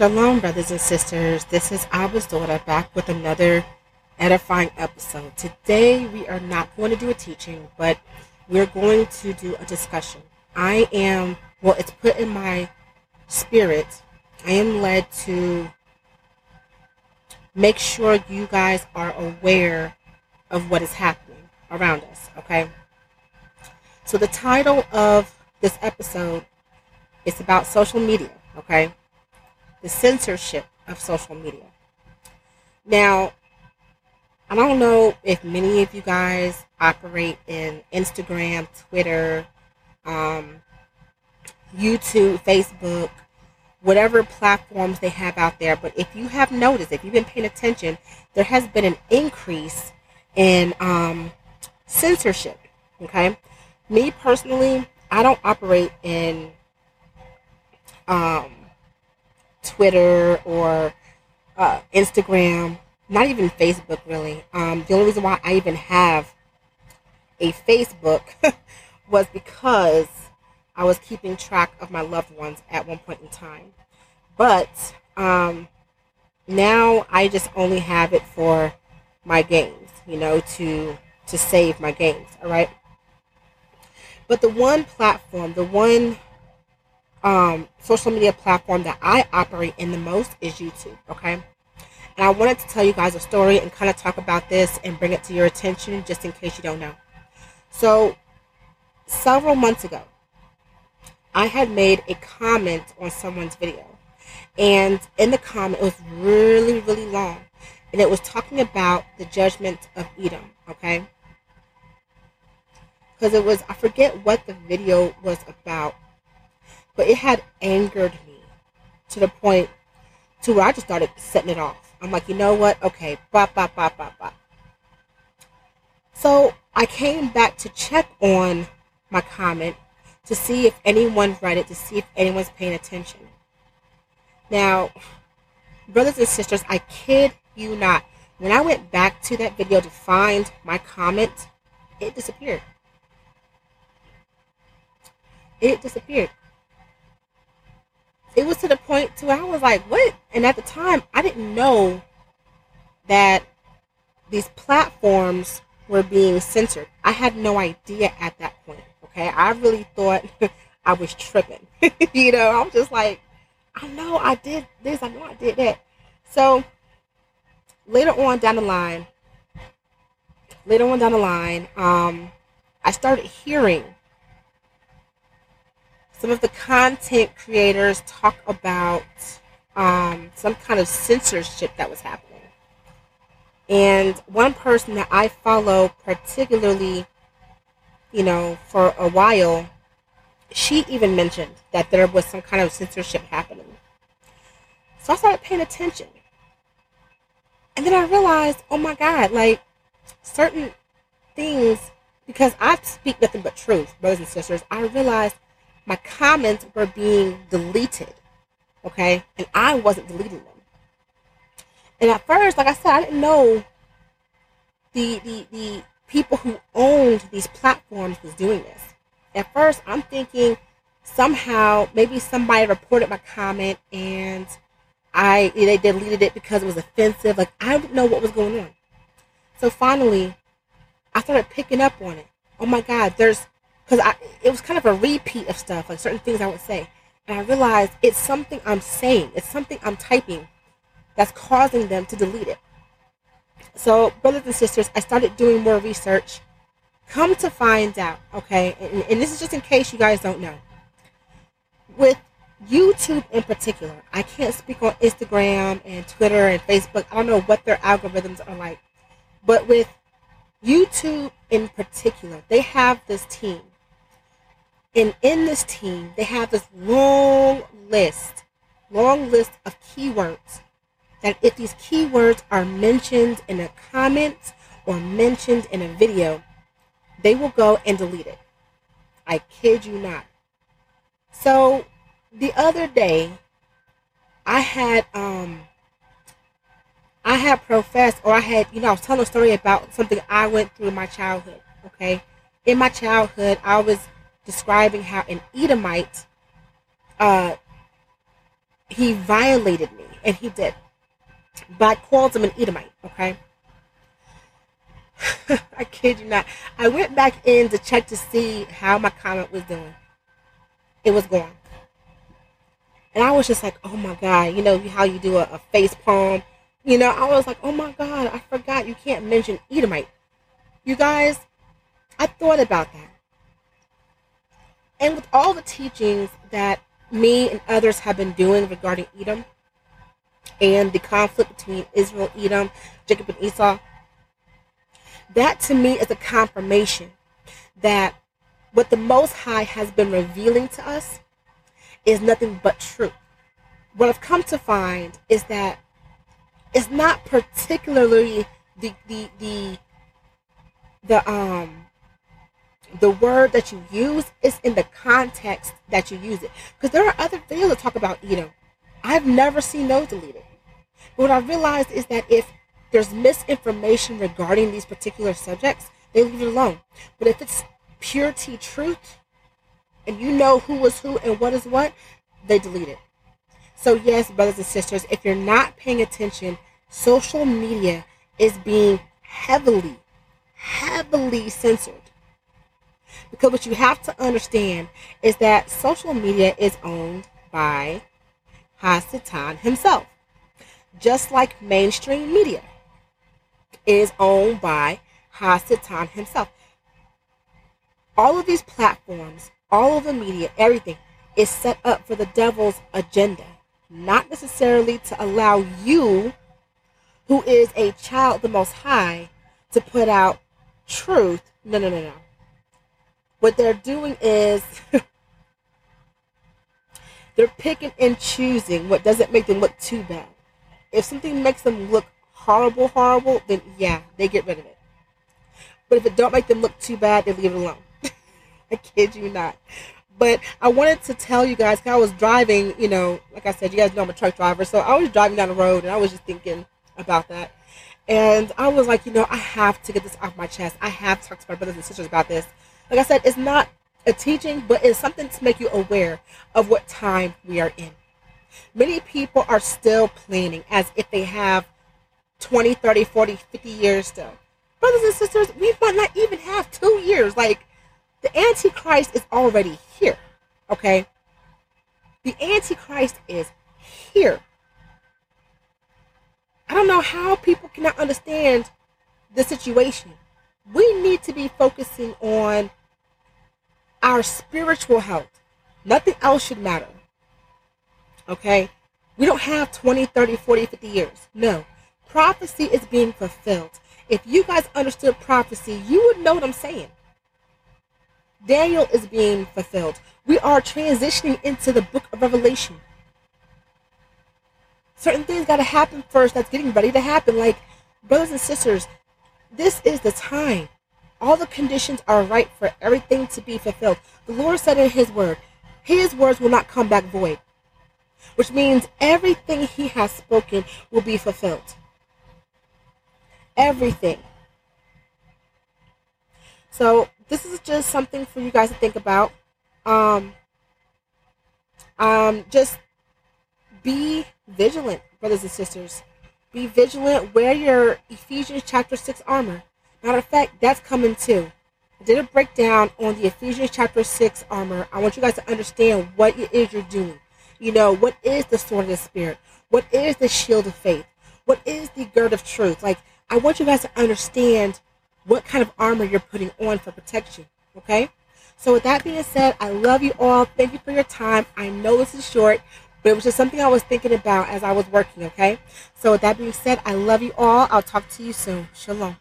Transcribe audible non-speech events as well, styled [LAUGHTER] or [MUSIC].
Shalom, brothers and sisters. This is Abba's daughter back with another edifying episode. Today, we are not going to do a teaching, but we're going to do a discussion. I am, well, it's put in my spirit. I am led to make sure you guys are aware of what is happening around us, okay? So, the title of this episode is about social media, okay? The censorship of social media. Now, I don't know if many of you guys operate in Instagram, Twitter, um, YouTube, Facebook, whatever platforms they have out there. But if you have noticed, if you've been paying attention, there has been an increase in um, censorship. Okay, me personally, I don't operate in um, Twitter or uh, Instagram, not even Facebook really. Um, the only reason why I even have a Facebook [LAUGHS] was because I was keeping track of my loved ones at one point in time. But um, now I just only have it for my games, you know, to to save my games. All right. But the one platform, the one um, social media platform that I operate in the most is YouTube. Okay. And I wanted to tell you guys a story and kind of talk about this and bring it to your attention just in case you don't know. So, several months ago, I had made a comment on someone's video. And in the comment, it was really, really long. And it was talking about the judgment of Edom, okay? Because it was, I forget what the video was about, but it had angered me to the point to where I just started setting it off. I'm like, you know what? Okay, bop, bop, bop, bop, bop. So I came back to check on my comment to see if anyone read it, to see if anyone's paying attention. Now, brothers and sisters, I kid you not. When I went back to that video to find my comment, it disappeared. It disappeared. It was to the point to where I was like, what? And at the time, I didn't know that these platforms were being censored. I had no idea at that point. Okay, I really thought [LAUGHS] I was tripping. [LAUGHS] you know, I was just like, I know I did this, I know I did that. So later on down the line, later on down the line, um, I started hearing some of the content creators talk about um, some kind of censorship that was happening. And one person that I follow particularly you know, for a while, she even mentioned that there was some kind of censorship happening. So I started paying attention. And then I realized, oh my God, like certain things, because I speak nothing but truth, brothers and sisters, I realized my comments were being deleted. Okay? And I wasn't deleting them. And at first, like I said, I didn't know the the the people who owned these platforms was doing this. At first, I'm thinking somehow maybe somebody reported my comment and I they deleted it because it was offensive. Like I didn't know what was going on. So finally, I started picking up on it. Oh my God, there's because I it was kind of a repeat of stuff, like certain things I would say, and I realized it's something I'm saying, it's something I'm typing that's causing them to delete it. So, brothers and sisters, I started doing more research. Come to find out, okay, and, and this is just in case you guys don't know. With YouTube in particular, I can't speak on Instagram and Twitter and Facebook. I don't know what their algorithms are like. But with YouTube in particular, they have this team. And in this team, they have this long list, long list of keywords that if these keywords are mentioned in a comment or mentioned in a video, they will go and delete it. I kid you not. So the other day, I had um I had professed or I had, you know, I was telling a story about something I went through in my childhood. Okay. In my childhood, I was describing how an Edomite uh he violated me, and he did. But I called him an Edomite, okay? [LAUGHS] I kid you not. I went back in to check to see how my comment was doing. It was gone. And I was just like, oh my God, you know how you do a, a face palm? You know, I was like, oh my God, I forgot you can't mention Edomite. You guys, I thought about that. And with all the teachings that me and others have been doing regarding Edom and the conflict between Israel, Edom, Jacob, and Esau, that to me is a confirmation that what the Most High has been revealing to us is nothing but truth. What I've come to find is that it's not particularly the the the the um the word that you use is in the context that you use it. Because there are other videos that talk about Edom. I've never seen those deleted. But what I realized is that if there's misinformation regarding these particular subjects, they leave it alone. But if it's purity truth, and you know who was who and what is what, they delete it. So, yes, brothers and sisters, if you're not paying attention, social media is being heavily, heavily censored. Because what you have to understand is that social media is owned by Hasatan himself, just like mainstream media is owned by Hasatan himself. All of these platforms, all of the media, everything is set up for the devil's agenda, not necessarily to allow you, who is a child of the Most High, to put out truth. No, no, no, no. What they're doing is [LAUGHS] they're picking and choosing what doesn't make them look too bad. If something makes them look horrible, horrible, then yeah, they get rid of it. But if it don't make them look too bad, they leave it alone. [LAUGHS] I kid you not. But I wanted to tell you guys, I was driving, you know, like I said, you guys know I'm a truck driver, so I was driving down the road and I was just thinking about that. And I was like, you know, I have to get this off my chest. I have talked talk to my brothers and sisters about this. Like I said, it's not a teaching, but it's something to make you aware of what time we are in. Many people are still planning as if they have 20, 30, 40, 50 years still. Brothers and sisters, we might not even have two years. Like, the Antichrist is already here. Okay? The Antichrist is here. I don't know how people cannot understand the situation. We need to be focusing on our spiritual health. Nothing else should matter. Okay? We don't have 20, 30, 40, 50 years. No. Prophecy is being fulfilled. If you guys understood prophecy, you would know what I'm saying. Daniel is being fulfilled. We are transitioning into the book of Revelation. Certain things got to happen first that's getting ready to happen. Like, brothers and sisters, this is the time. All the conditions are right for everything to be fulfilled. The Lord said in His word, His words will not come back void, which means everything He has spoken will be fulfilled. Everything. So this is just something for you guys to think about. Um, um, just be vigilant, brothers and sisters. Be vigilant. Wear your Ephesians chapter 6 armor. Matter of fact, that's coming too. I did a breakdown on the Ephesians chapter 6 armor. I want you guys to understand what it is you're doing. You know, what is the sword of the Spirit? What is the shield of faith? What is the gird of truth? Like, I want you guys to understand what kind of armor you're putting on for protection. Okay? So, with that being said, I love you all. Thank you for your time. I know this is short, but it was just something I was thinking about as I was working. Okay? So, with that being said, I love you all. I'll talk to you soon. Shalom.